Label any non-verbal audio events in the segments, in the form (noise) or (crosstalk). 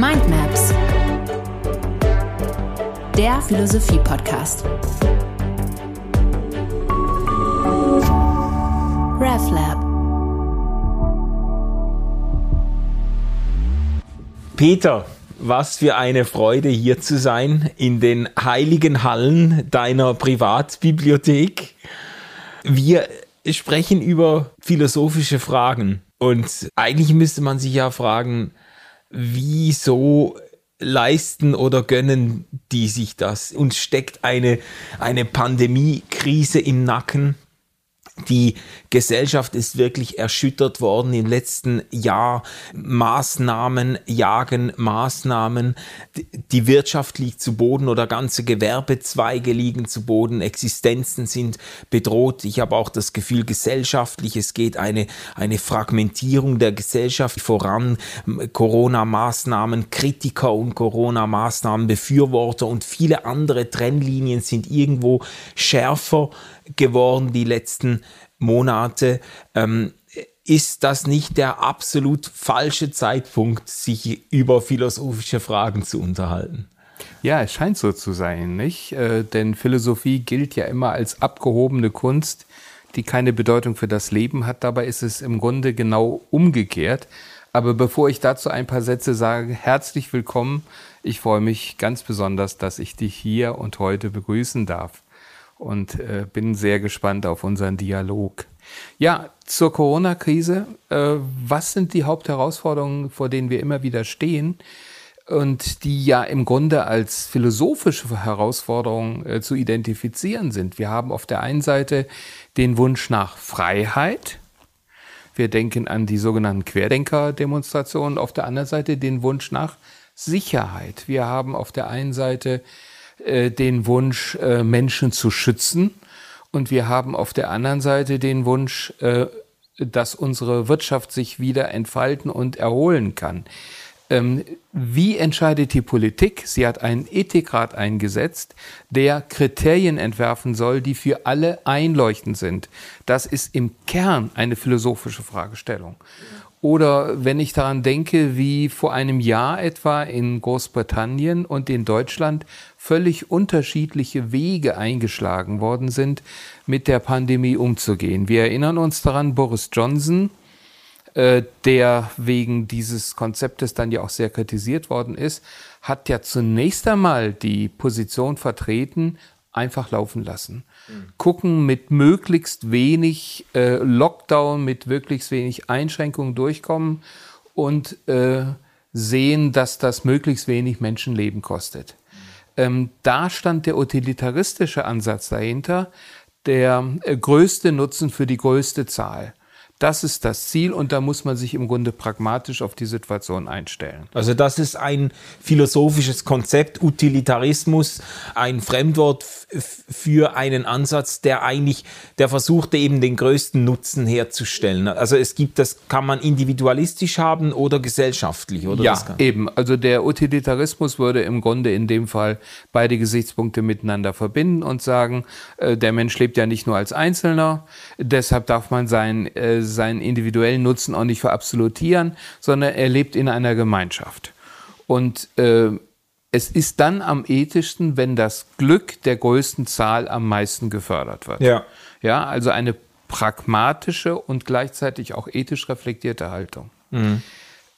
Mindmaps, der Philosophie-Podcast. RefLab. Peter, was für eine Freude hier zu sein in den heiligen Hallen deiner Privatbibliothek. Wir sprechen über philosophische Fragen und eigentlich müsste man sich ja fragen, wieso leisten oder gönnen die sich das? Uns steckt eine, eine Pandemiekrise im Nacken. Die Gesellschaft ist wirklich erschüttert worden im letzten Jahr. Maßnahmen jagen Maßnahmen. Die Wirtschaft liegt zu Boden oder ganze Gewerbezweige liegen zu Boden. Existenzen sind bedroht. Ich habe auch das Gefühl, gesellschaftlich, es geht eine, eine Fragmentierung der Gesellschaft voran. Corona-Maßnahmen, Kritiker und Corona-Maßnahmen, Befürworter und viele andere Trennlinien sind irgendwo schärfer geworden die letzten Monate. Ähm, ist das nicht der absolut falsche Zeitpunkt, sich über philosophische Fragen zu unterhalten? Ja, es scheint so zu sein, nicht? Äh, denn Philosophie gilt ja immer als abgehobene Kunst, die keine Bedeutung für das Leben hat. Dabei ist es im Grunde genau umgekehrt. Aber bevor ich dazu ein paar Sätze sage, herzlich willkommen. Ich freue mich ganz besonders, dass ich dich hier und heute begrüßen darf und äh, bin sehr gespannt auf unseren Dialog. Ja, zur Corona-Krise. Äh, was sind die Hauptherausforderungen, vor denen wir immer wieder stehen? Und die ja im Grunde als philosophische Herausforderungen äh, zu identifizieren sind. Wir haben auf der einen Seite den Wunsch nach Freiheit. Wir denken an die sogenannten Querdenker-Demonstrationen. Auf der anderen Seite den Wunsch nach Sicherheit. Wir haben auf der einen Seite äh, den Wunsch, äh, Menschen zu schützen. Und wir haben auf der anderen Seite den Wunsch, äh, dass unsere Wirtschaft sich wieder entfalten und erholen kann. Ähm, wie entscheidet die Politik? Sie hat einen Ethikrat eingesetzt, der Kriterien entwerfen soll, die für alle einleuchtend sind. Das ist im Kern eine philosophische Fragestellung. Oder wenn ich daran denke, wie vor einem Jahr etwa in Großbritannien und in Deutschland völlig unterschiedliche Wege eingeschlagen worden sind, mit der Pandemie umzugehen. Wir erinnern uns daran, Boris Johnson, der wegen dieses Konzeptes dann ja auch sehr kritisiert worden ist, hat ja zunächst einmal die Position vertreten, einfach laufen lassen. Mhm. Gucken mit möglichst wenig äh, Lockdown, mit möglichst wenig Einschränkungen durchkommen und äh, sehen, dass das möglichst wenig Menschenleben kostet. Mhm. Ähm, da stand der utilitaristische Ansatz dahinter, der äh, größte Nutzen für die größte Zahl. Das ist das Ziel und da muss man sich im Grunde pragmatisch auf die Situation einstellen. Also das ist ein philosophisches Konzept, Utilitarismus, ein Fremdwort für einen Ansatz, der eigentlich, der versuchte eben den größten Nutzen herzustellen. Also es gibt, das kann man individualistisch haben oder gesellschaftlich, oder? Ja, eben. Also der Utilitarismus würde im Grunde in dem Fall beide Gesichtspunkte miteinander verbinden und sagen, äh, der Mensch lebt ja nicht nur als Einzelner, deshalb darf man sein äh, seinen individuellen Nutzen auch nicht verabsolutieren, sondern er lebt in einer Gemeinschaft. Und äh, es ist dann am ethischsten, wenn das Glück der größten Zahl am meisten gefördert wird. Ja. Ja, also eine pragmatische und gleichzeitig auch ethisch reflektierte Haltung. Mhm.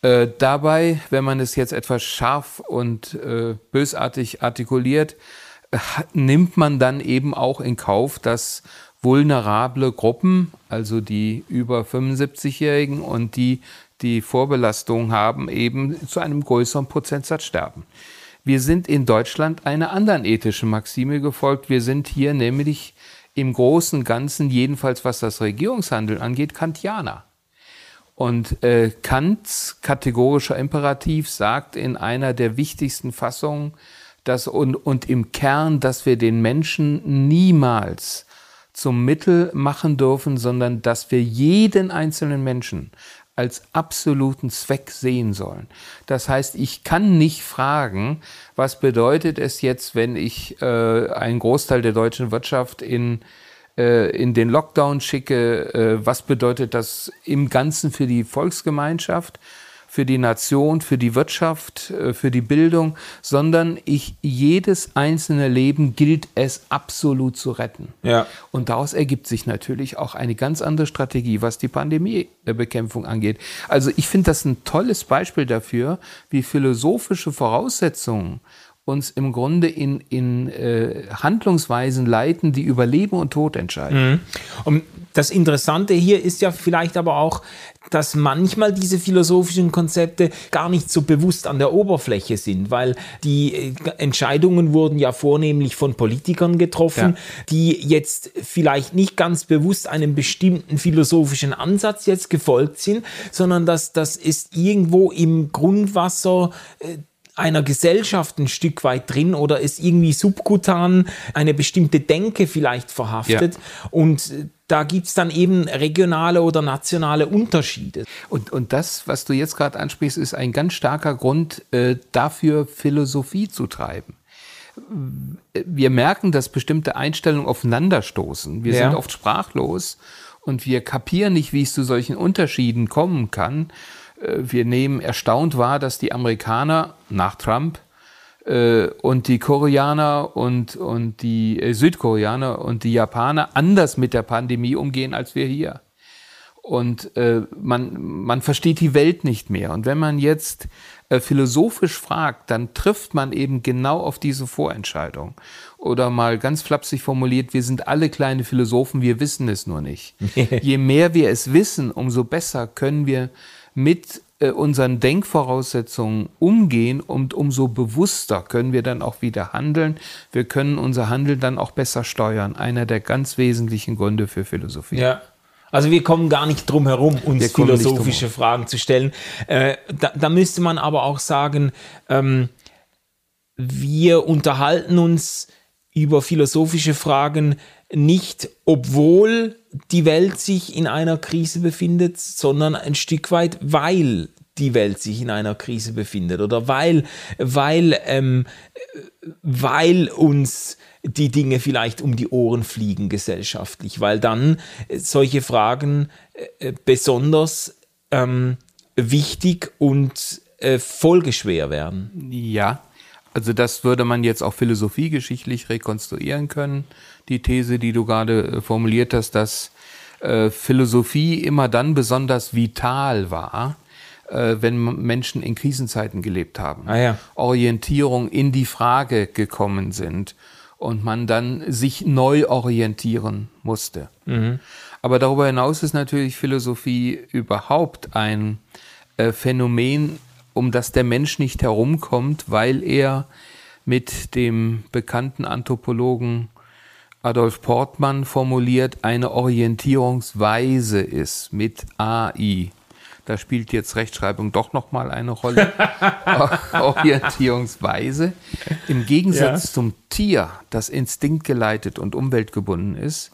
Äh, dabei, wenn man es jetzt etwas scharf und äh, bösartig artikuliert, nimmt man dann eben auch in Kauf, dass vulnerable Gruppen, also die über 75-Jährigen und die, die Vorbelastung haben, eben zu einem größeren Prozentsatz sterben. Wir sind in Deutschland einer anderen ethischen Maxime gefolgt. Wir sind hier nämlich im großen Ganzen, jedenfalls was das Regierungshandeln angeht, Kantianer. Und äh, Kants kategorischer Imperativ sagt in einer der wichtigsten Fassungen, dass und, und im Kern, dass wir den Menschen niemals zum Mittel machen dürfen, sondern dass wir jeden einzelnen Menschen als absoluten Zweck sehen sollen. Das heißt, ich kann nicht fragen, was bedeutet es jetzt, wenn ich äh, einen Großteil der deutschen Wirtschaft in, äh, in den Lockdown schicke, äh, was bedeutet das im Ganzen für die Volksgemeinschaft? Für die Nation, für die Wirtschaft, äh, für die Bildung, sondern ich, jedes einzelne Leben gilt es absolut zu retten. Ja. Und daraus ergibt sich natürlich auch eine ganz andere Strategie, was die Pandemiebekämpfung angeht. Also ich finde das ein tolles Beispiel dafür, wie philosophische Voraussetzungen uns im Grunde in, in äh, Handlungsweisen leiten, die über Leben und Tod entscheiden. Mhm. Und das Interessante hier ist ja vielleicht aber auch, dass manchmal diese philosophischen Konzepte gar nicht so bewusst an der Oberfläche sind, weil die äh, Entscheidungen wurden ja vornehmlich von Politikern getroffen, ja. die jetzt vielleicht nicht ganz bewusst einem bestimmten philosophischen Ansatz jetzt gefolgt sind, sondern dass das ist irgendwo im Grundwasser äh, einer Gesellschaft ein Stück weit drin oder ist irgendwie subkutan eine bestimmte Denke vielleicht verhaftet. Ja. Und da gibt es dann eben regionale oder nationale Unterschiede. Und, und das, was du jetzt gerade ansprichst, ist ein ganz starker Grund äh, dafür, Philosophie zu treiben. Wir merken, dass bestimmte Einstellungen aufeinanderstoßen. Wir ja. sind oft sprachlos und wir kapieren nicht, wie es zu solchen Unterschieden kommen kann. Äh, wir nehmen erstaunt wahr, dass die Amerikaner nach Trump äh, und die Koreaner und, und die äh, Südkoreaner und die Japaner anders mit der Pandemie umgehen als wir hier. Und äh, man, man versteht die Welt nicht mehr. Und wenn man jetzt äh, philosophisch fragt, dann trifft man eben genau auf diese Vorentscheidung. Oder mal ganz flapsig formuliert, wir sind alle kleine Philosophen, wir wissen es nur nicht. (laughs) Je mehr wir es wissen, umso besser können wir mit äh, unseren Denkvoraussetzungen umgehen und umso bewusster können wir dann auch wieder handeln. Wir können unser Handeln dann auch besser steuern. Einer der ganz wesentlichen Gründe für Philosophie. Ja. Also wir kommen gar nicht drum herum, uns philosophische Fragen zu stellen. Äh, da, da, müsste man aber auch sagen, ähm, wir unterhalten uns über philosophische Fragen nicht, obwohl die Welt sich in einer Krise befindet, sondern ein Stück weit, weil die Welt sich in einer Krise befindet oder weil, weil, ähm, weil uns die Dinge vielleicht um die Ohren fliegen gesellschaftlich, weil dann solche Fragen äh, besonders ähm, wichtig und äh, folgeschwer werden. Ja, also das würde man jetzt auch philosophiegeschichtlich rekonstruieren können. Die These, die du gerade äh, formuliert hast, dass äh, Philosophie immer dann besonders vital war, äh, wenn Menschen in Krisenzeiten gelebt haben. Ah, ja. Orientierung in die Frage gekommen sind und man dann sich neu orientieren musste. Mhm. Aber darüber hinaus ist natürlich Philosophie überhaupt ein äh, Phänomen, um das der Mensch nicht herumkommt, weil er mit dem bekannten Anthropologen Adolf Portmann formuliert, eine Orientierungsweise ist mit AI. Da spielt jetzt Rechtschreibung doch nochmal eine Rolle. (laughs) Orientierungsweise. Im Gegensatz ja. zum Tier, das instinktgeleitet und umweltgebunden ist, ist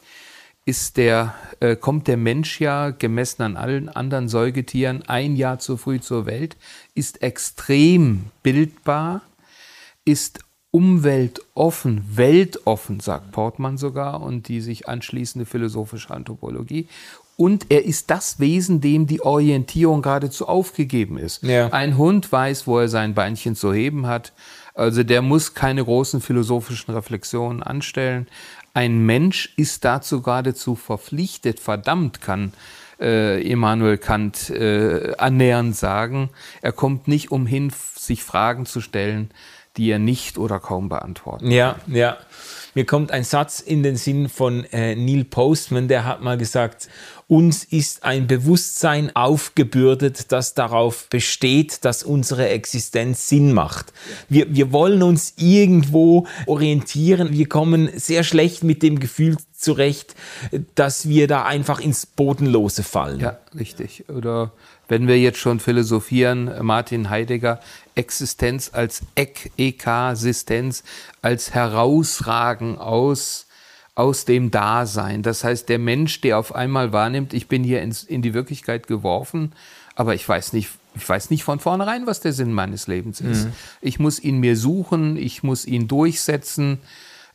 der, äh, kommt der Mensch ja gemessen an allen anderen Säugetieren ein Jahr zu früh zur Welt, ist extrem bildbar, ist umweltoffen, weltoffen, sagt Portmann sogar, und die sich anschließende philosophische Anthropologie. Und er ist das Wesen, dem die Orientierung geradezu aufgegeben ist. Ja. Ein Hund weiß, wo er sein Beinchen zu heben hat. Also der muss keine großen philosophischen Reflexionen anstellen ein Mensch ist dazu geradezu verpflichtet, verdammt kann äh, Immanuel Kant äh, annähernd sagen. Er kommt nicht umhin, sich Fragen zu stellen, die er nicht oder kaum beantworten Ja, ja. Mir kommt ein Satz in den Sinn von äh, Neil Postman, der hat mal gesagt, uns ist ein Bewusstsein aufgebürdet, das darauf besteht, dass unsere Existenz Sinn macht. Wir, wir wollen uns irgendwo orientieren. Wir kommen sehr schlecht mit dem Gefühl zurecht, dass wir da einfach ins Bodenlose fallen. Ja, richtig. Oder wenn wir jetzt schon philosophieren, Martin Heidegger, Existenz als Ek, Ekasistenz, als Herausragen aus aus dem Dasein. Das heißt, der Mensch, der auf einmal wahrnimmt, ich bin hier ins, in die Wirklichkeit geworfen, aber ich weiß nicht, ich weiß nicht von vornherein, was der Sinn meines Lebens ist. Mhm. Ich muss ihn mir suchen, ich muss ihn durchsetzen.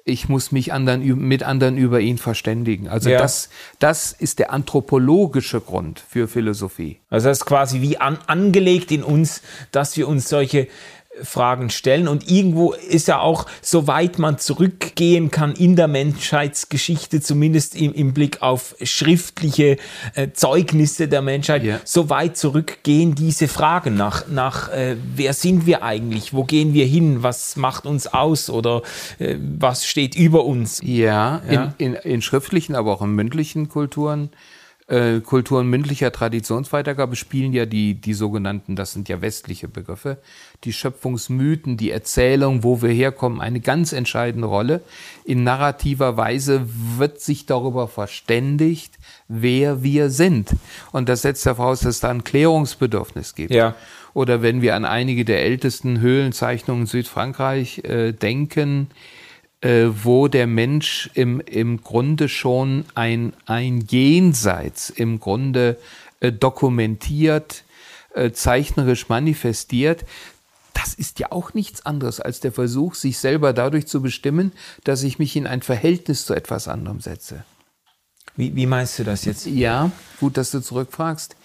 Ich muss mich anderen, mit anderen über ihn verständigen. Also Ja. das, das ist der anthropologische Grund für Philosophie. Also das ist quasi wie an, angelegt in uns, dass wir uns solche Fragen stellen. Und irgendwo ist ja auch, soweit man zurückgehen kann in der Menschheitsgeschichte, zumindest im, im Blick auf schriftliche äh, Zeugnisse der Menschheit, Ja. so weit zurückgehen diese Fragen nach, nach äh, wer sind wir eigentlich, wo gehen wir hin, was macht uns aus oder äh, was steht über uns. Ja, Ja. In, in, in schriftlichen, aber auch in mündlichen Kulturen, äh, Kulturen mündlicher Traditionsweitergabe spielen ja die, die sogenannten, das sind ja westliche Begriffe, die Schöpfungsmythen, die Erzählung, wo wir herkommen, eine ganz entscheidende Rolle. In narrativer Weise wird sich darüber verständigt, wer wir sind. Und das setzt voraus, dass es da ein Klärungsbedürfnis gibt. Ja. Oder wenn wir an einige der ältesten Höhlenzeichnungen in Südfrankreich äh, denken, äh, wo der Mensch im, im Grunde schon ein, ein Jenseits im Grunde äh, dokumentiert, äh, zeichnerisch manifestiert. Das ist ja auch nichts anderes als der Versuch, sich selber dadurch zu bestimmen, dass ich mich in ein Verhältnis zu etwas anderem setze. Wie, wie meinst du das jetzt? Ja, gut, dass du zurückfragst.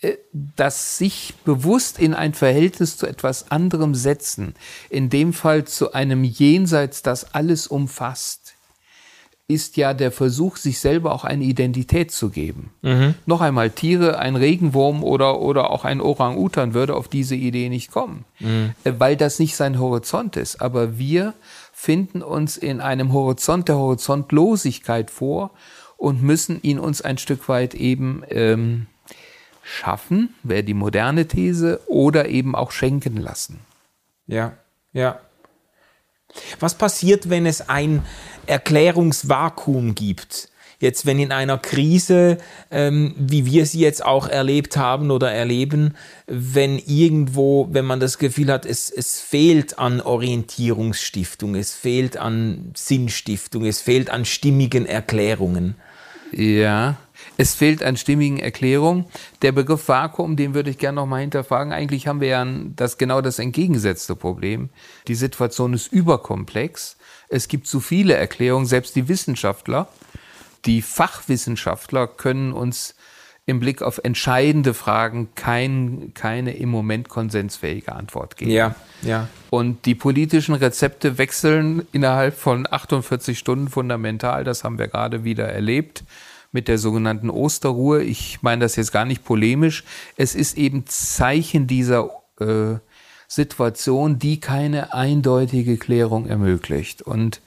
Äh, das sich bewusst in ein Verhältnis zu etwas anderem setzen, in dem Fall zu einem Jenseits, das alles umfasst, ist ja der Versuch, sich selber auch eine Identität zu geben. Noch einmal, Tiere, ein Regenwurm oder, oder auch ein Orang-Utan würde auf diese Idee nicht kommen, äh, weil das nicht sein Horizont ist. Aber wir finden uns in einem Horizont der Horizontlosigkeit vor und müssen ihn uns ein Stück weit eben ähm, schaffen, wäre die moderne These, oder eben auch schenken lassen. Ja, ja. Was passiert, wenn es ein Erklärungsvakuum gibt? Jetzt, wenn in einer Krise, ähm, wie wir sie jetzt auch erlebt haben oder erleben, wenn irgendwo, wenn man das Gefühl hat, es, es fehlt an Orientierungsstiftung, es fehlt an Sinnstiftung, es fehlt an stimmigen Erklärungen. Ja, es fehlt an stimmigen Erklärungen. Der Begriff Vakuum, den würde ich gerne noch mal hinterfragen. Eigentlich haben wir ja das genau das entgegengesetzte Problem. Die Situation ist überkomplex. Es gibt zu viele Erklärungen. Selbst die Wissenschaftler, die Fachwissenschaftler können uns im Blick auf entscheidende Fragen kein, keine im Moment konsensfähige Antwort geben. Ja, ja. Und die politischen Rezepte wechseln innerhalb von 48 Stunden fundamental. Das haben wir gerade wieder erlebt mit der sogenannten Osterruhe. Ich meine das jetzt gar nicht polemisch. Es ist eben Zeichen dieser äh, Situation, die keine eindeutige Klärung ermöglicht. Und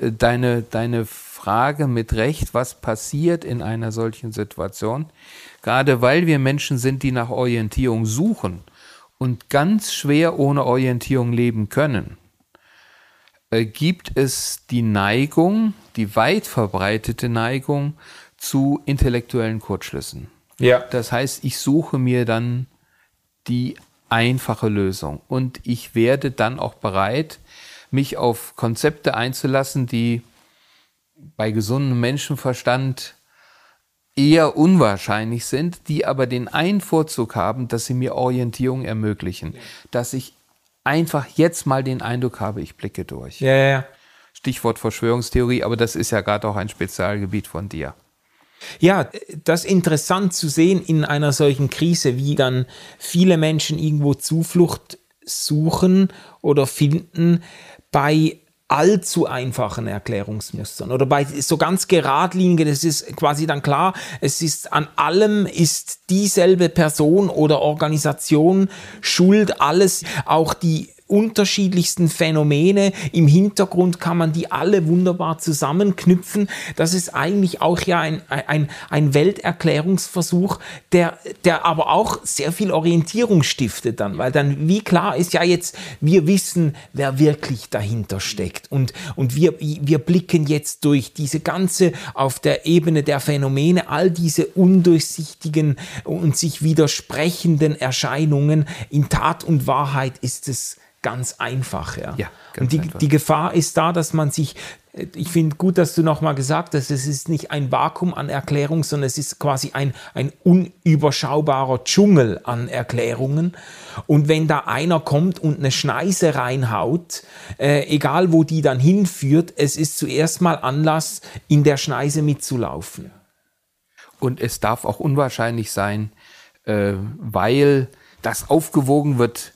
äh, deine, deine Frage mit Recht, was passiert in einer solchen Situation, gerade weil wir Menschen sind, die nach Orientierung suchen und ganz schwer ohne Orientierung leben können, äh, gibt es die Neigung, die weit verbreitete Neigung zu intellektuellen Kurzschlüssen. Ja. Das heißt, ich suche mir dann die einfache Lösung und ich werde dann auch bereit, mich auf Konzepte einzulassen, die bei gesundem Menschenverstand eher unwahrscheinlich sind, die aber den einen Vorzug haben, dass sie mir Orientierung ermöglichen, dass ich einfach jetzt mal den Eindruck habe, ich blicke durch. Ja, ja, ja. Stichwort Verschwörungstheorie, aber das ist ja gerade auch ein Spezialgebiet von dir. Ja, das ist interessant zu sehen in einer solchen Krise, wie dann viele Menschen irgendwo Zuflucht suchen oder finden bei allzu einfachen Erklärungsmustern oder bei so ganz geradlinigen, es ist quasi dann klar, es ist an allem ist dieselbe Person oder Organisation schuld, alles, auch die unterschiedlichsten Phänomene. Im Hintergrund kann man die alle wunderbar zusammenknüpfen. Das ist eigentlich auch ja ein, ein, ein Welterklärungsversuch, der, der aber auch sehr viel Orientierung stiftet dann, weil dann wie klar ist ja jetzt, wir wissen, wer wirklich dahinter steckt und, und wir, wir blicken jetzt durch diese ganze auf der Ebene der Phänomene, all diese undurchsichtigen und sich widersprechenden Erscheinungen. In Tat und Wahrheit ist es ganz einfach. Ja, Ja, ganz und die, einfach. die Gefahr ist da, dass man sich ich finde gut, dass du nochmal gesagt hast, es ist nicht ein Vakuum an Erklärung, sondern es ist quasi ein, ein unüberschaubarer Dschungel an Erklärungen. Und wenn da einer kommt und eine Schneise reinhaut, äh, egal wo die dann hinführt, es ist zuerst mal Anlass, in der Schneise mitzulaufen. Und es darf auch unwahrscheinlich sein, äh, weil das aufgewogen wird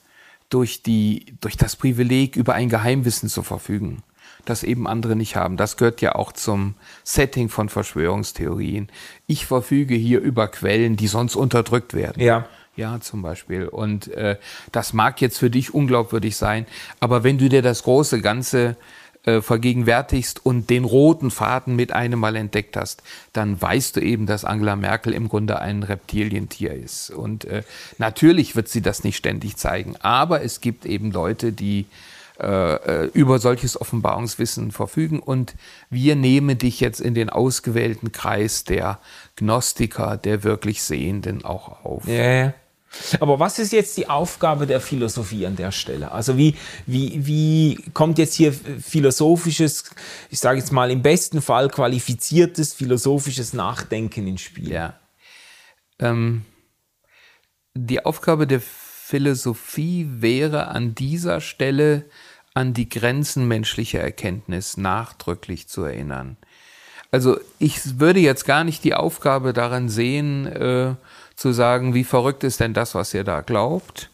durch, die, durch das Privileg, über ein Geheimwissen zu verfügen, das eben andere nicht haben. Das gehört ja auch zum Setting von Verschwörungstheorien. Ich verfüge hier über Quellen, die sonst unterdrückt werden. Ja. Ja, zum Beispiel. Und äh, das mag jetzt für dich unglaubwürdig sein, aber wenn du dir das große Ganze äh, vergegenwärtigst und den roten Faden mit einem Mal entdeckt hast, dann weißt du eben, dass Angela Merkel im Grunde ein Reptilientier ist. Und äh, natürlich wird sie das nicht ständig zeigen, aber es gibt eben Leute, die äh, äh über solches Offenbarungswissen verfügen und wir nehmen dich jetzt in den ausgewählten Kreis der Gnostiker, der wirklich Sehenden auch auf. Ja, aber was ist jetzt die Aufgabe der Philosophie an der Stelle? Also wie, wie, wie kommt jetzt hier philosophisches, ich sage jetzt mal im besten Fall qualifiziertes philosophisches Nachdenken ins Spiel? Ja. Ähm, die Aufgabe der Philosophie wäre an dieser Stelle an die Grenzen menschlicher Erkenntnis nachdrücklich zu erinnern. Also ich würde jetzt gar nicht die Aufgabe daran sehen, äh, zu sagen, wie verrückt ist denn das, was ihr da glaubt,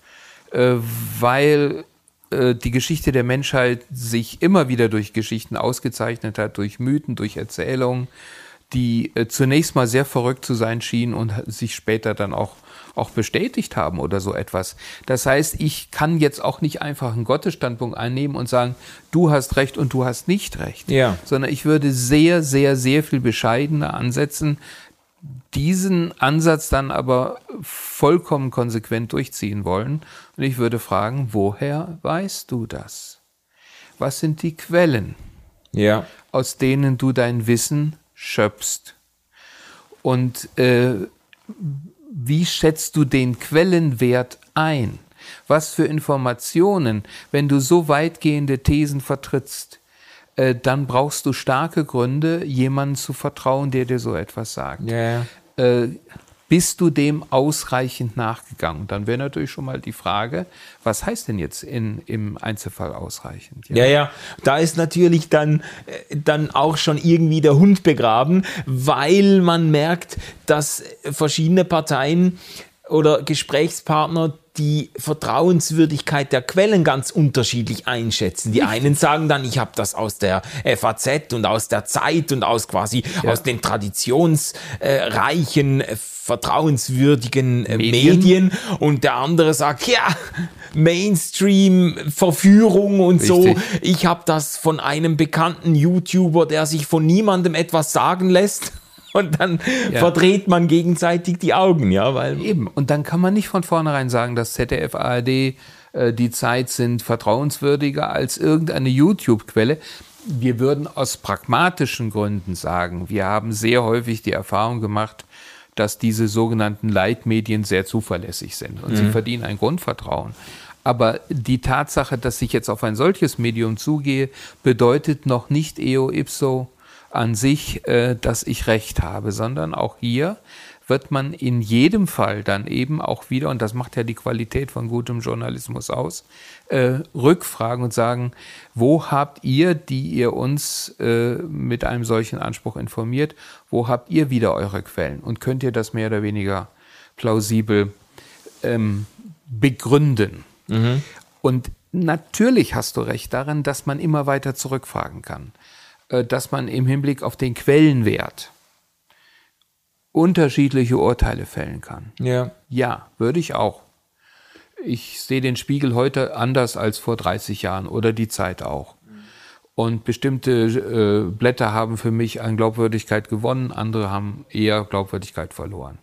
äh, weil äh, die Geschichte der Menschheit sich immer wieder durch Geschichten ausgezeichnet hat, durch Mythen, durch Erzählungen, die äh, zunächst mal sehr verrückt zu sein schienen und sich später dann auch auch bestätigt haben oder so etwas. Das heißt, ich kann jetzt auch nicht einfach einen Gottesstandpunkt einnehmen und sagen, du hast recht und du hast nicht recht, ja. sondern ich würde sehr, sehr, sehr viel bescheidener ansetzen, diesen Ansatz dann aber vollkommen konsequent durchziehen wollen. Und ich würde fragen, woher weißt du das? Was sind die Quellen, ja. aus denen du dein Wissen schöpfst? Und äh, wie schätzt du den Quellenwert ein? Was für Informationen, wenn du so weitgehende Thesen vertrittst, äh, dann brauchst du starke Gründe, jemandem zu vertrauen, der dir so etwas sagt. Ja. Äh, bist du dem ausreichend nachgegangen? Dann wäre natürlich schon mal die Frage, was heißt denn jetzt in, im Einzelfall ausreichend? Ja. ja, ja, da ist natürlich dann, äh, dann auch schon irgendwie der Hund begraben, weil man merkt, dass verschiedene Parteien oder Gesprächspartner die Vertrauenswürdigkeit der Quellen ganz unterschiedlich einschätzen. Die einen sagen dann, ich habe das aus der FAZ und aus der Zeit und aus quasi ja. aus den traditionsreichen, äh, vertrauenswürdigen äh, Medien. Medien. und der andere sagt, ja, Mainstream Verführung und Richtig. so. Ich habe das von einem bekannten YouTuber, der sich von niemandem etwas sagen lässt und dann ja. verdreht man gegenseitig die Augen, ja, weil eben. Und dann kann man nicht von vornherein sagen, dass ZDF, ARD, äh, die Zeit sind vertrauenswürdiger als irgendeine YouTube-Quelle. Wir würden aus pragmatischen Gründen sagen, wir haben sehr häufig die Erfahrung gemacht, dass diese sogenannten Leitmedien sehr zuverlässig sind und mhm. sie verdienen ein Grundvertrauen. Aber die Tatsache, dass ich jetzt auf ein solches Medium zugehe, bedeutet noch nicht eo ipso, an sich, äh, dass ich recht habe, sondern auch hier wird man in jedem Fall dann eben auch wieder, und das macht ja die Qualität von gutem Journalismus aus, äh, rückfragen und sagen, wo habt ihr, die ihr uns äh, mit einem solchen Anspruch informiert, wo habt ihr wieder eure Quellen und könnt ihr das mehr oder weniger plausibel ähm, begründen? Mhm. Und natürlich hast du recht daran, dass man immer weiter zurückfragen kann. Äh, dass man im Hinblick auf den Quellenwert unterschiedliche Urteile fällen kann. Ja. Ja, würde ich auch. Ich sehe den Spiegel heute anders als vor 30 Jahren oder die Zeit auch. Und bestimmte äh, Blätter haben für mich an Glaubwürdigkeit gewonnen, andere haben eher Glaubwürdigkeit verloren.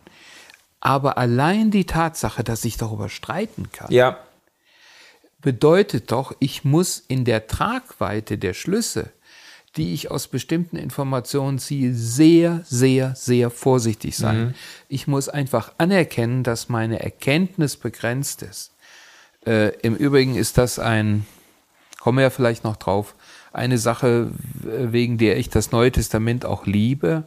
Aber allein die Tatsache, dass ich darüber streiten kann, ja. bedeutet doch, ich muss in der Tragweite der Schlüsse die ich aus bestimmten Informationen ziehe, sehr, sehr, sehr vorsichtig sein. Mhm. Ich muss einfach anerkennen, dass meine Erkenntnis begrenzt ist. Äh, Im Übrigen ist das ein, kommen wir ja vielleicht noch drauf, eine Sache, wegen der ich das Neue Testament auch liebe,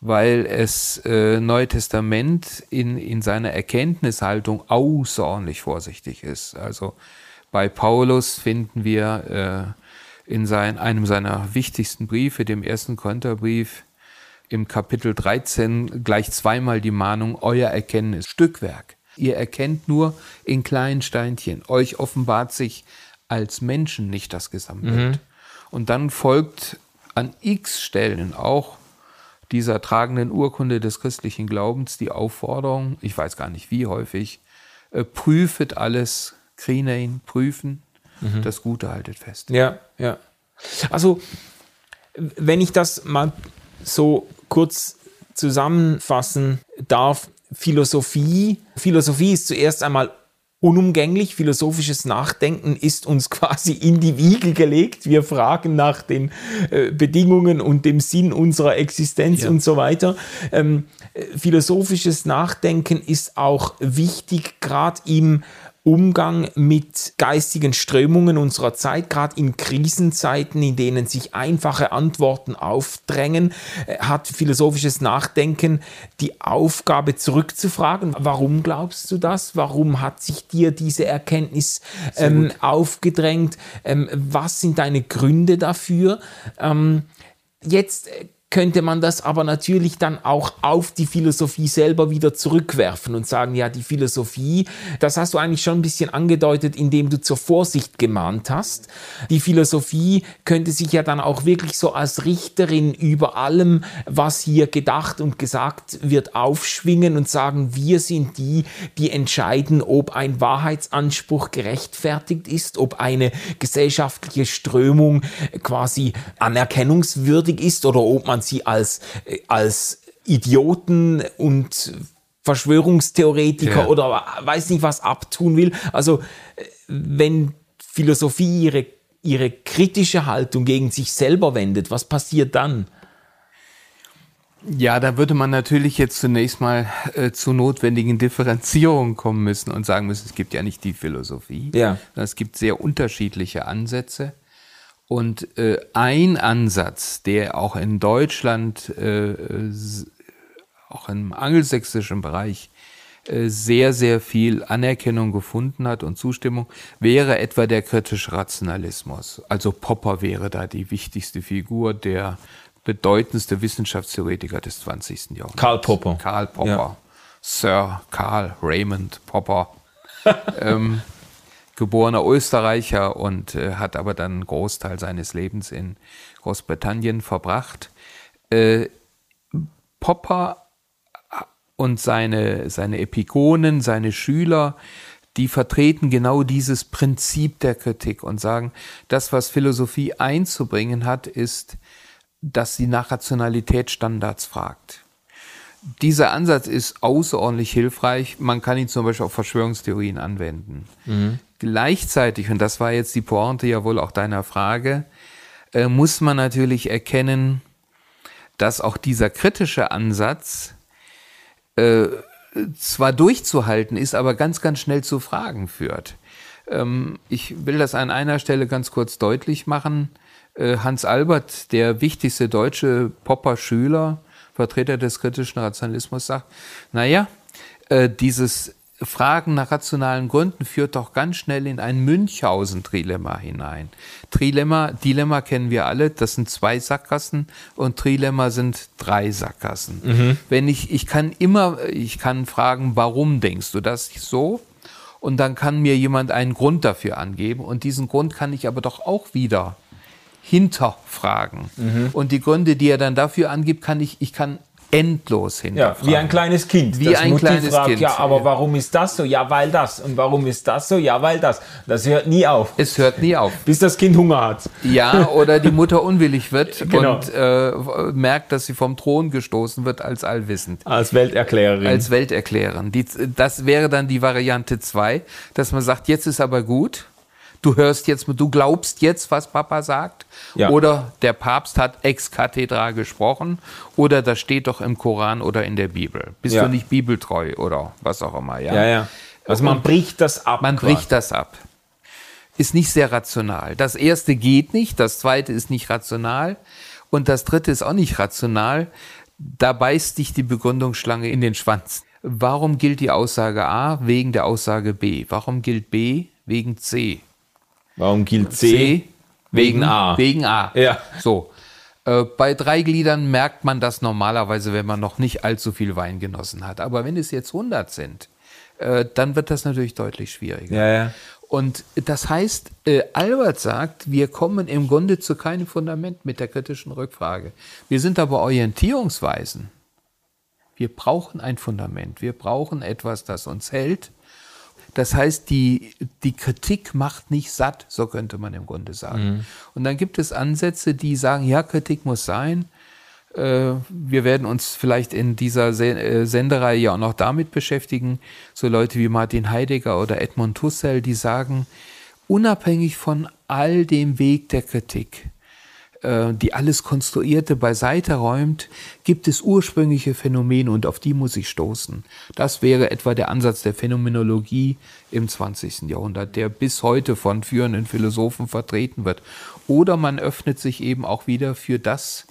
weil es äh, Neue Testament in, in seiner Erkenntnishaltung außerordentlich vorsichtig ist. Also bei Paulus finden wir äh, in sein, einem seiner wichtigsten Briefe, dem ersten Konterbrief, im Kapitel 13 gleich zweimal die Mahnung, euer Erkenntnis, Stückwerk. Ihr erkennt nur in kleinen Steinchen. Euch offenbart sich als Menschen nicht das Gesamtbild. Mhm. Und dann folgt an x Stellen auch dieser tragenden Urkunde des christlichen Glaubens die Aufforderung, ich weiß gar nicht wie häufig, äh, prüfet alles, krinein, prüfen, mhm. das Gute haltet fest. Ja, ja. Also, wenn ich das mal so kurz zusammenfassen darf, Philosophie, Philosophie ist zuerst einmal unumgänglich. Philosophisches Nachdenken ist uns (laughs) quasi in die Wiege gelegt. Wir fragen nach den äh, Bedingungen und dem Sinn unserer Existenz ja. und so weiter. Ähm, äh, philosophisches Nachdenken ist auch wichtig, gerade im Umgang mit geistigen Strömungen unserer Zeit, gerade in Krisenzeiten, in denen sich einfache Antworten aufdrängen, äh, hat philosophisches Nachdenken die Aufgabe zurückzufragen. Warum glaubst du das? Warum hat sich dir diese Erkenntnis ähm, aufgedrängt? Ähm, was sind deine Gründe dafür? Ähm, jetzt äh, könnte man das aber natürlich dann auch auf die Philosophie selber wieder zurückwerfen und sagen, ja, die Philosophie, das hast du eigentlich schon ein bisschen angedeutet, indem du zur Vorsicht gemahnt hast. Die Philosophie könnte sich ja dann auch wirklich so als Richterin über allem, was hier gedacht und gesagt wird, aufschwingen und sagen, wir sind die, die entscheiden, ob ein Wahrheitsanspruch gerechtfertigt ist, ob eine gesellschaftliche Strömung quasi anerkennungswürdig ist oder ob man man sie als, äh, als Idioten und Verschwörungstheoretiker ja. oder weiß nicht was abtun will. Also äh, wenn Philosophie ihre, ihre kritische Haltung gegen sich selber wendet, was passiert dann? Ja, da würde man natürlich jetzt zunächst mal äh, zu notwendigen Differenzierungen kommen müssen und sagen müssen, es gibt ja nicht die Philosophie. Ja. Es gibt sehr unterschiedliche Ansätze. Und äh, ein Ansatz, der auch in Deutschland, äh, auch im angelsächsischen Bereich, äh, sehr, sehr viel Anerkennung gefunden hat und Zustimmung, wäre etwa der kritische Rationalismus. Also Popper wäre da die wichtigste Figur, der bedeutendste Wissenschaftstheoretiker des 20. Jahrhunderts. Karl Popper. Karl Popper. Ja. Sir Karl Raymond Popper. (laughs) ähm, geborener Österreicher und äh, hat aber dann einen Großteil seines Lebens in Großbritannien verbracht. Äh, Popper und seine, seine Epigonen, seine Schüler, die vertreten genau dieses Prinzip der Kritik und sagen, das, was Philosophie einzubringen hat, ist, dass sie nach Rationalitätsstandards fragt. Dieser Ansatz ist außerordentlich hilfreich. Man kann ihn zum Beispiel auf Verschwörungstheorien anwenden. Mhm. Gleichzeitig, und das war jetzt die Pointe ja wohl auch deiner Frage, äh, muss man natürlich erkennen, dass auch dieser kritische Ansatz äh, zwar durchzuhalten ist, aber ganz, ganz schnell zu Fragen führt. Ähm, ich will das an einer Stelle ganz kurz deutlich machen. Äh, Hans Albert, der wichtigste deutsche Popper-Schüler, Vertreter des kritischen Rationalismus sagt, naja, äh, dieses Fragen nach rationalen Gründen führt doch ganz schnell in ein Münchhausen-Trilemma hinein. Trilemma, Dilemma kennen wir alle, das sind zwei Sackgassen und Trilemma sind drei Sackgassen. Mhm. Wenn ich, ich kann immer, ich kann fragen, warum denkst du das so? Und dann kann mir jemand einen Grund dafür angeben und diesen Grund kann ich aber doch auch wieder hinterfragen. Mhm. Und die Gründe, die er dann dafür angibt, kann ich, ich kann endlos hinterfragen. Ja, wie ein kleines Kind. Wie das ein Mutti kleines fragt, Kind. Ja, aber warum ist das so? Ja, weil das. Und warum ist das so? Ja, weil das. Das hört nie auf. Es hört nie auf. Bis das Kind Hunger hat. Ja, oder die Mutter unwillig wird (laughs) genau. und äh, merkt, dass sie vom Thron gestoßen wird als allwissend. Als Welterklärerin. Als Welterklärerin. Die, das wäre dann die Variante 2, dass man sagt, jetzt ist aber gut du hörst jetzt, du glaubst jetzt, was Papa sagt. Ja. Oder der Papst hat ex cathedra gesprochen. Oder das steht doch im Koran oder in der Bibel. Bist ja. du nicht bibeltreu oder was auch immer, ja? Ja, ja. Also man bricht das ab. Man quasi. bricht das ab. ist nicht sehr rational. Das erste geht nicht, das zweite ist nicht rational und das dritte ist auch nicht rational. Da beißt dich die Begründungsschlange in den Schwanz. Warum gilt die Aussage A wegen der Aussage B? Warum gilt B wegen C? Warum gilt C, C wegen, A? Wegen A. Ja. So. Äh, bei drei Gliedern merkt man das normalerweise, wenn man noch nicht allzu viel Wein genossen hat. Aber wenn es jetzt 100 sind, äh, dann wird das natürlich deutlich schwieriger. Ja, ja. Und das heißt, äh, Albert sagt, wir kommen im Grunde zu keinem Fundament mit der kritischen Rückfrage. Wir sind aber Orientierungsweisen. Wir brauchen ein Fundament. Wir brauchen etwas, das uns hält. Das heißt, die, die Kritik macht nicht satt, so könnte man im Grunde sagen. Mhm. Und dann gibt es Ansätze, die sagen, ja, Kritik muss sein. Äh, wir werden uns vielleicht in dieser äh, Senderei ja auch noch damit beschäftigen. So Leute wie Martin Heidegger oder Edmund Husserl, die sagen, unabhängig von all dem Weg der Kritik, die alles Konstruierte beiseite räumt, gibt es ursprüngliche Phänomene und auf die muss ich stoßen. Das wäre etwa der Ansatz der Phänomenologie im 20. Jahrhundert, der bis heute von führenden Philosophen vertreten wird. Oder man öffnet sich eben auch wieder für das,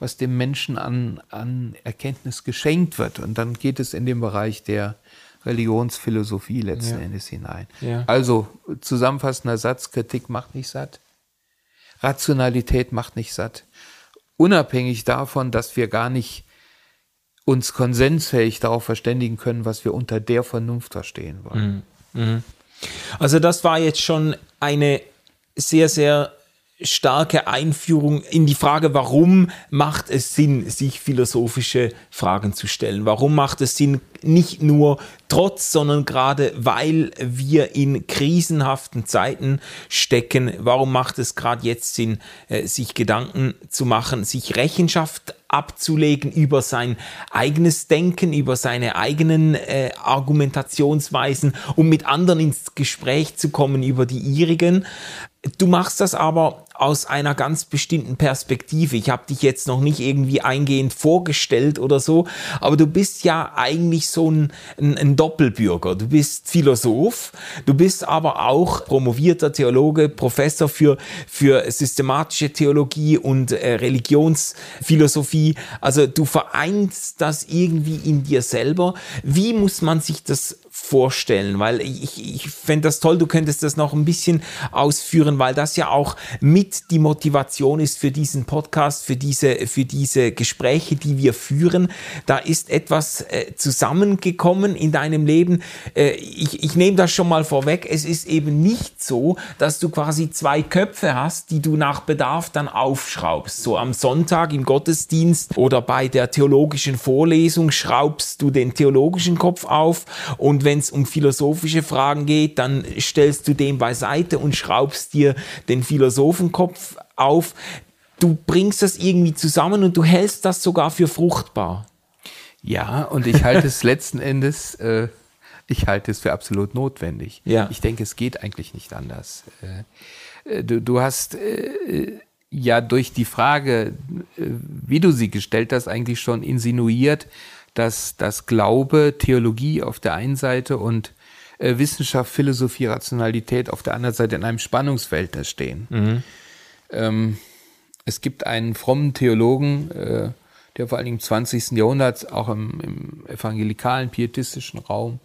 was dem Menschen an, an Erkenntnis geschenkt wird. Und dann geht es in den Bereich der Religionsphilosophie letzten ja. Endes hinein. Ja. Also zusammenfassender Satz, Kritik macht nicht satt. Rationalität macht nicht satt. Unabhängig davon, dass wir gar nicht uns konsensfähig darauf verständigen können, was wir unter der Vernunft verstehen wollen. Mhm. Mhm. Also das war jetzt schon eine sehr, sehr starke Einführung in die Frage, warum macht es Sinn, sich philosophische Fragen zu stellen? Warum macht es Sinn, nicht nur trotz, sondern gerade weil wir in krisenhaften Zeiten stecken? Warum macht es gerade jetzt Sinn, äh, sich Gedanken zu machen, sich Rechenschaft abzulegen über sein eigenes Denken, über seine eigenen äh, Argumentationsweisen, um mit anderen ins Gespräch zu kommen über die ihrigen? Du machst das aber aus einer ganz bestimmten Perspektive. Ich habe dich jetzt noch nicht irgendwie eingehend vorgestellt oder so, aber du bist ja eigentlich so ein, ein, ein, Doppelbürger. Du bist Philosoph, du bist aber auch promovierter Theologe, Professor für, für systematische Theologie und äh, Religionsphilosophie. Also du vereinst das irgendwie in dir selber. Wie muss man sich das vorstellen, weil ich, ich fände das toll, du könntest das noch ein bisschen ausführen, weil das ja auch mit die Motivation ist für diesen Podcast, für diese, für diese Gespräche, die wir führen. Da ist etwas äh, zusammengekommen in deinem Leben. Äh, ich, ich nehme das schon mal vorweg. Es ist eben nicht so, dass du quasi zwei Köpfe hast, die du nach Bedarf dann aufschraubst. So am Sonntag im Gottesdienst oder bei der theologischen Vorlesung schraubst du den theologischen Kopf auf und wenn es um philosophische Fragen geht, dann stellst du den beiseite und schraubst dir den Philosophenkopf auf. Du bringst das irgendwie zusammen und du hältst das sogar für fruchtbar. Ja, und ich halte es letzten Endes, äh, ich halte es für absolut notwendig. Ja. Ich denke, es geht eigentlich nicht anders. Äh, äh du, du hast äh, ja durch die Frage, äh, wie du sie gestellt hast, eigentlich schon insinuiert, dass das Glaube, Theologie auf der einen Seite und äh, Wissenschaft, Philosophie, Rationalität auf der anderen Seite in einem Spannungsverhältnis stehen. Mhm. Ähm, es gibt einen frommen Theologen, äh, der vor allem im 20. Jahrhundert auch im, im evangelikalen, pietistischen Raum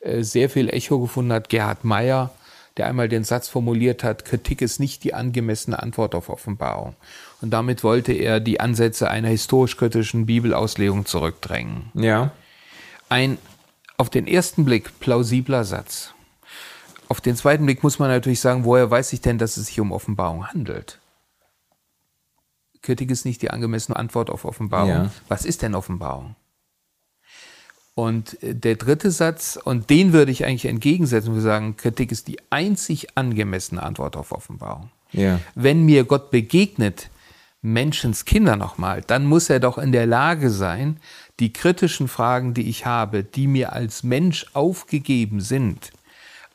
äh, sehr viel Echo gefunden hat, Gerhard Meyer, der einmal den Satz formuliert hat, Kritik ist nicht die angemessene Antwort auf Offenbarung. Und damit wollte er die Ansätze einer historisch-kritischen Bibelauslegung zurückdrängen. Ja. Ein auf den ersten Blick plausibler Satz. Auf den zweiten Blick muss man natürlich sagen, woher weiß ich denn, dass es sich um Offenbarung handelt? Kritik ist nicht die angemessene Antwort auf Offenbarung. Ja. Was ist denn Offenbarung? Und äh, der dritte Satz, und den würde ich eigentlich entgegensetzen und sagen, Kritik ist die einzig angemessene Antwort auf Offenbarung. Ja. Wenn mir Gott begegnet, Menschenskinder nochmal, dann muss er doch in der Lage sein, die kritischen Fragen, die ich habe, die mir als Mensch aufgegeben sind,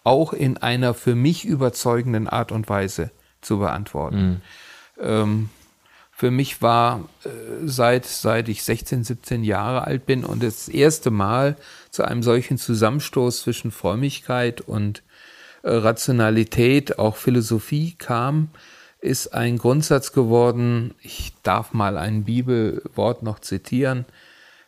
auch in einer für mich überzeugenden Art und Weise zu beantworten. Mhm. Ähm, für mich war äh, seit, seit ich 16, 17 Jahre alt bin und das erste Mal zu einem solchen Zusammenstoß zwischen Frömmigkeit und äh, Rationalität, auch Philosophie kam, ist ein Grundsatz geworden, ich darf mal ein Bibelwort noch zitieren,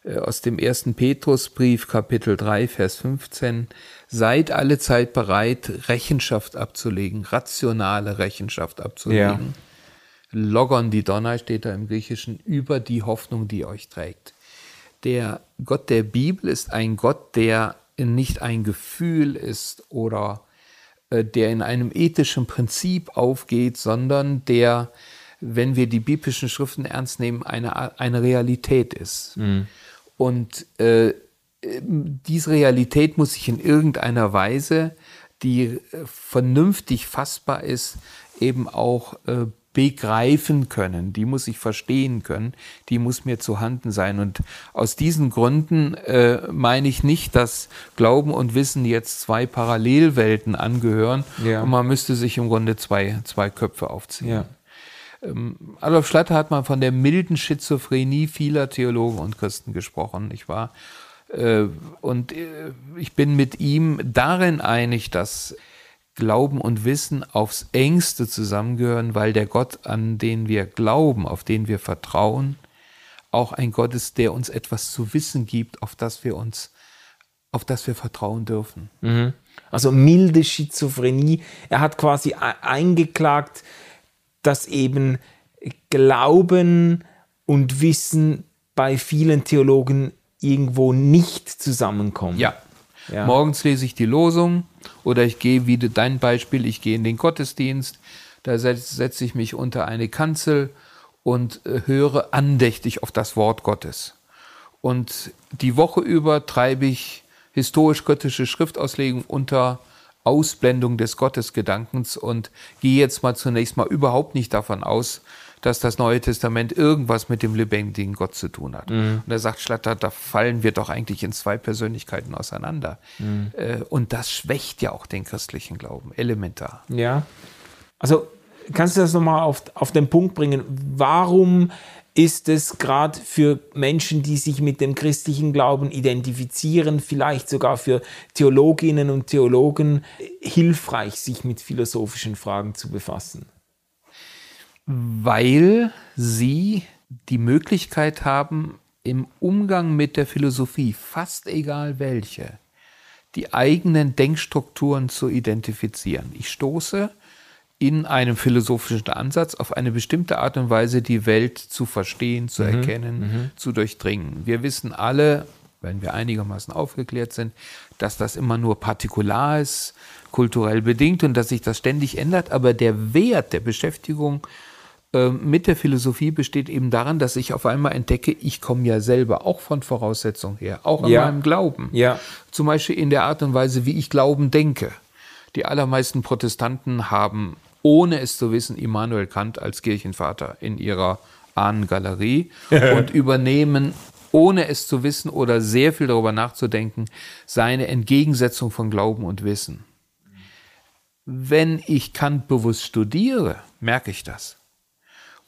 äh, aus dem ersten Petrusbrief, Kapitel 3, Vers 15. Seid alle Zeit bereit, Rechenschaft abzulegen, rationale Rechenschaft abzulegen. Ja. Logon die Donner steht da im Griechischen, über die Hoffnung, die euch trägt. Der Gott der Bibel ist ein Gott, der nicht ein Gefühl ist oder äh, der in einem ethischen Prinzip aufgeht, sondern der, wenn wir die biblischen Schriften ernst nehmen, eine, eine Realität ist. Mhm. Und äh, diese Realität muss sich in irgendeiner Weise, die äh, vernünftig fassbar ist, eben auch äh, begreifen können, die muss ich verstehen können, die muss mir zu Handen sein. Und aus diesen Gründen äh, meine ich nicht, dass Glauben und Wissen jetzt zwei Parallelwelten angehören ja. und man müsste sich im Grunde zwei, zwei Köpfe aufziehen. Ja. Ähm, Adolf Schlatter hat mal von der milden Schizophrenie vieler Theologen und Christen gesprochen, Ich war Äh, und äh, ich bin mit ihm darin einig, dass Glauben und Wissen aufs engste zusammengehören, weil der Gott, an den wir glauben, auf den wir vertrauen, auch ein Gott ist, der uns etwas zu wissen gibt, auf das wir uns, auf das wir vertrauen dürfen. Mhm. Also milde Schizophrenie. Er hat quasi eingeklagt, dass eben Glauben und Wissen bei vielen Theologen irgendwo nicht zusammenkommen. Ja. Ja. Morgens lese ich die Losung oder ich gehe, wie dein Beispiel, ich gehe in den Gottesdienst, da setze ich mich unter eine Kanzel und äh, höre andächtig auf das Wort Gottes. Und die Woche über treibe ich historisch-kritische Schriftauslegung unter Ausblendung des Gottesgedankens und gehe jetzt mal zunächst mal überhaupt nicht davon aus, dass das Neue Testament irgendwas mit dem lebendigen Gott zu tun hat. Mhm. Und er sagt, Schlatter, da fallen wir doch eigentlich in zwei Persönlichkeiten auseinander. Mhm. Äh, und das schwächt ja auch den christlichen Glauben, elementar. Ja. Also kannst du das nochmal auf, auf den Punkt bringen? Warum ist es gerade für Menschen, die sich mit dem christlichen Glauben identifizieren, vielleicht sogar für Theologinnen und Theologen hilfreich, sich mit philosophischen Fragen zu befassen? Weil sie die Möglichkeit haben, im Umgang mit der Philosophie, fast egal welche, die eigenen Denkstrukturen zu identifizieren. Ich stoße in einem philosophischen Ansatz auf eine bestimmte Art und Weise die Welt zu verstehen, zu mhm. erkennen, mhm. zu durchdringen. Wir wissen alle, wenn wir einigermaßen aufgeklärt sind, dass das immer nur partikular ist, kulturell bedingt und dass sich das ständig ändert, aber der Wert der Beschäftigung äh, mit der Philosophie besteht eben daran, dass ich auf einmal entdecke, ich komme ja selber auch von Voraussetzungen her, auch in ja. meinem Glauben. Ja. Zum Beispiel in der Art und Weise, wie ich Glauben denke. Die allermeisten Protestanten haben ohne es zu wissen, Immanuel Kant als Kirchenvater in ihrer Ahnengalerie (laughs) und übernehmen, ohne es zu wissen oder sehr viel darüber nachzudenken, seine Entgegensetzung von Glauben und Wissen. Wenn ich Kant bewusst studiere, merke ich das.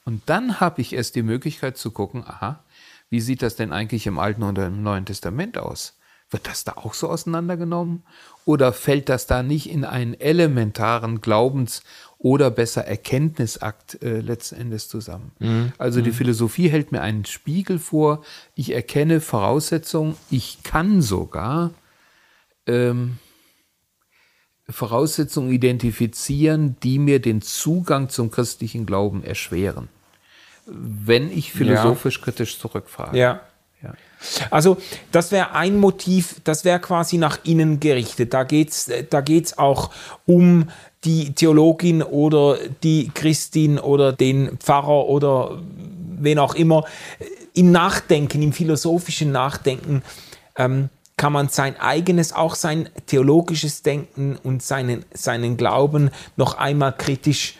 Und dann habe ich erst die Möglichkeit zu gucken, aha, wie sieht das denn eigentlich im Alten und im Neuen Testament aus? Wird das da auch so auseinandergenommen? Oder fällt das da nicht in einen elementaren Glaubens- oder besser Erkenntnisakt äh, letzten Endes zusammen. Mhm. Also die mhm. Philosophie hält mir einen Spiegel vor, ich erkenne Voraussetzungen, ich kann sogar ähm, Voraussetzungen identifizieren, die mir den Zugang zum christlichen Glauben erschweren, wenn ich philosophisch ja. kritisch zurückfrage. Ja. ja. Also das wäre ein Motiv, das wäre quasi nach innen gerichtet. Da geht es da geht's auch um die Theologin oder die Christin oder den Pfarrer oder wen auch immer. Im Nachdenken, im philosophischen Nachdenken ähm, kann man sein eigenes, auch sein theologisches Denken und seinen, seinen Glauben noch einmal kritisch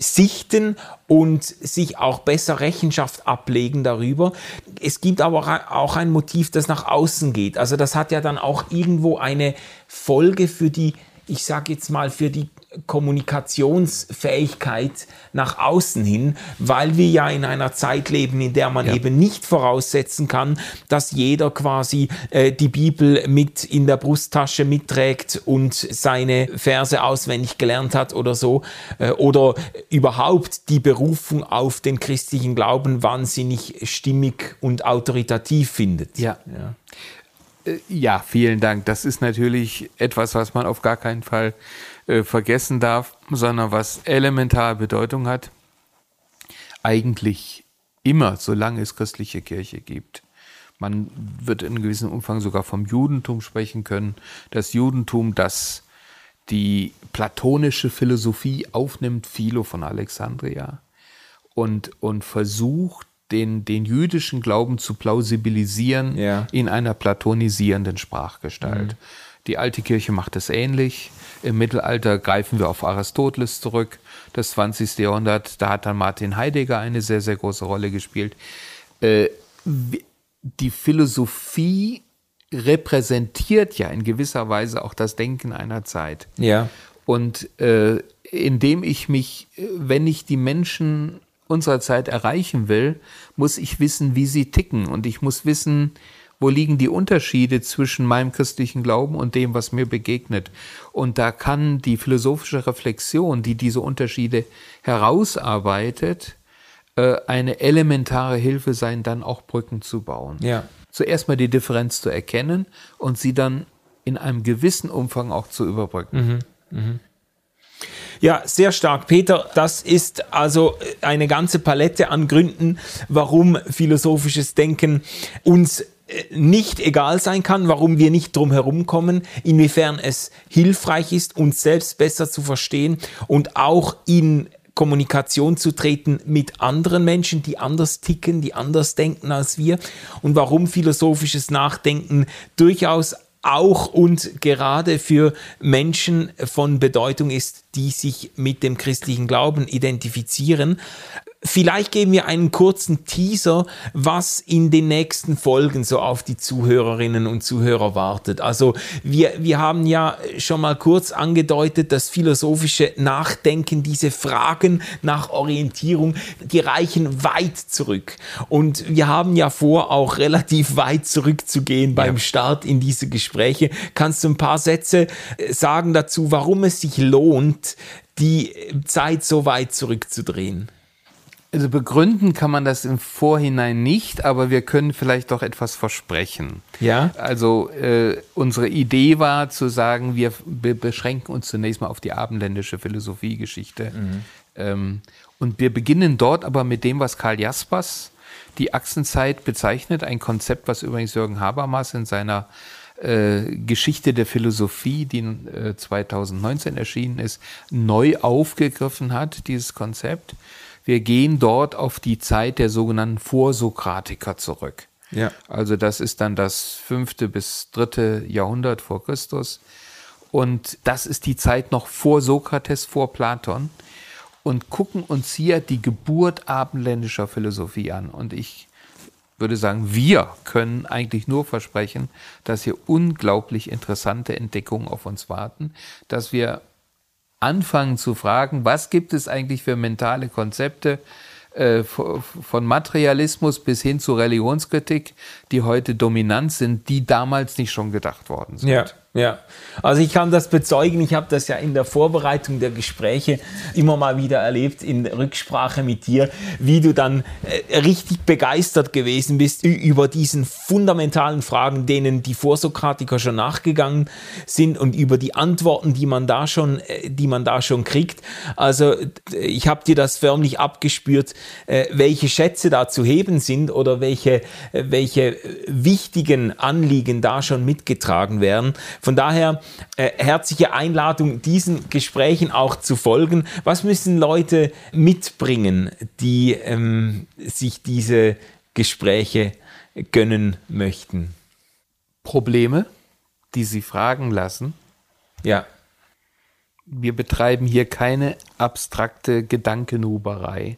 sichten und sich auch besser Rechenschaft ablegen darüber. Es gibt aber auch ein Motiv, das nach außen geht. Also das hat ja dann auch irgendwo eine Folge für die, ich sage jetzt mal, für die Kommunikationsfähigkeit nach außen hin, weil wir ja in einer Zeit leben, in der man ja. eben nicht voraussetzen kann, dass jeder quasi äh, die Bibel mit in der Brusttasche mitträgt und seine Verse auswendig gelernt hat oder so, äh, oder überhaupt die Berufung auf den christlichen Glauben wahnsinnig stimmig und autoritativ findet. Ja. ja. Äh, ja, vielen Dank. Das ist natürlich etwas, was man auf gar keinen Fall äh, vergessen darf, sondern was elementar Bedeutung hat. Eigentlich immer, solange es christliche Kirche gibt. Man wird in gewissem Umfang sogar vom Judentum sprechen können. Das Judentum, das die platonische Philosophie aufnimmt, Philo von Alexandria, und, und versucht, den, den jüdischen Glauben zu plausibilisieren ja. in einer platonisierenden Sprachgestalt. Mhm. Die alte Kirche macht es ähnlich. Im Mittelalter greifen wir auf Aristoteles zurück. Das 20. Jahrhundert, da hat dann Martin Heidegger eine sehr, sehr große Rolle gespielt. Äh, die Philosophie repräsentiert ja in gewisser Weise auch das Denken einer Zeit. Ja. Und äh, indem ich mich, äh, wenn ich die Menschen unserer Zeit erreichen will, muss ich wissen, wie sie ticken. Und ich muss wissen, wo liegen die Unterschiede zwischen meinem christlichen Glauben und dem, was mir begegnet. Und da kann die philosophische Reflexion, die diese Unterschiede herausarbeitet, äh, eine elementare Hilfe sein, dann auch Brücken zu bauen. Ja. Zuerst mal die Differenz zu erkennen und sie dann in einem gewissen Umfang auch zu überbrücken. Mhm. Mhm. Ja, sehr stark. Peter, das ist also eine ganze Palette an Gründen, warum philosophisches Denken uns äh, nicht egal sein kann, warum wir nicht drum herum kommen, inwiefern es hilfreich ist, uns selbst besser zu verstehen und auch in Kommunikation zu treten mit anderen Menschen, die anders ticken, die anders denken als wir und warum philosophisches Nachdenken durchaus auch und gerade für Menschen von Bedeutung ist, die sich mit dem christlichen Glauben identifizieren. Vielleicht geben wir einen kurzen Teaser, was in den nächsten Folgen so auf die Zuhörerinnen und Zuhörer wartet. Also wir, wir haben ja schon mal kurz angedeutet, das philosophische Nachdenken, diese Fragen nach Orientierung, die reichen weit zurück. Und wir haben ja vor, auch relativ weit zurückzugehen beim ja. Start in diese Gespräche. Kannst du ein paar Sätze äh, sagen dazu, warum es sich lohnt, die Zeit so weit zurückzudrehen? Also begründen kann man das im Vorhinein nicht, aber wir können vielleicht doch etwas versprechen. Ja. Also äh, unsere Idee war zu sagen, wir be beschränken uns zunächst mal auf die abendländische Philosophiegeschichte. Mhm. Ähm, und wir beginnen dort aber mit dem, was Karl Jaspers die Achsenzeit bezeichnet, ein Konzept, was übrigens Jürgen Habermas in seiner äh, Geschichte der Philosophie, die äh, 2019 erschienen ist, neu aufgegriffen hat, dieses Konzept. Wir gehen dort auf die Zeit der sogenannten Vorsokratiker zurück. Ja. Also das ist dann das fünfte bis dritte Jahrhundert vor Christus. Und das ist die Zeit noch vor Sokrates, vor Platon. Und gucken uns hier die Geburt abendländischer Philosophie an. Und ich würde sagen, wir können eigentlich nur versprechen, dass hier unglaublich interessante Entdeckungen auf uns warten, dass wir anfangen zu fragen, was gibt es eigentlich für mentale Konzepte äh, von Materialismus bis hin zu Religionskritik, die heute dominant sind, die damals nicht schon gedacht worden sind. Ja. Ja, also ich kann das bezeugen. Ich habe das ja in der Vorbereitung der Gespräche immer mal wieder erlebt, in Rücksprache mit dir, wie du dann äh, richtig begeistert gewesen bist über diesen fundamentalen Fragen, denen die Vorsokratiker schon nachgegangen sind und über die Antworten, die man da schon, äh, die man da schon kriegt. Also ich habe dir das förmlich abgespürt, äh, welche Schätze da zu heben sind oder welche, äh, welche wichtigen Anliegen da schon mitgetragen werden von daher äh, herzliche Einladung, diesen Gesprächen auch zu folgen. Was müssen Leute mitbringen, die ähm, sich diese Gespräche gönnen möchten? Probleme, die sie fragen lassen. Ja. Wir betreiben hier keine abstrakte Gedankenhuberei,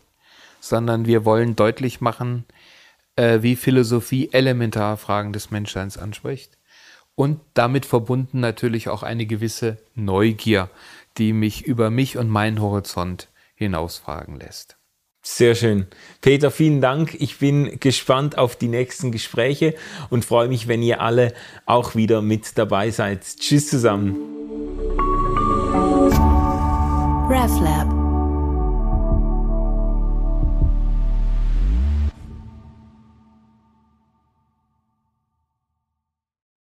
sondern wir wollen deutlich machen, äh, wie Philosophie elementare Fragen des Menschseins anspricht und damit verbunden natürlich auch eine gewisse Neugier. die mich über mich und meinen Horizont hinausfragen lässt. Sehr schön. Peter, vielen Dank. Ich bin gespannt auf die nächsten Gespräche und freue mich, wenn ihr alle auch wieder mit dabei seid. Tschüss zusammen. RefLab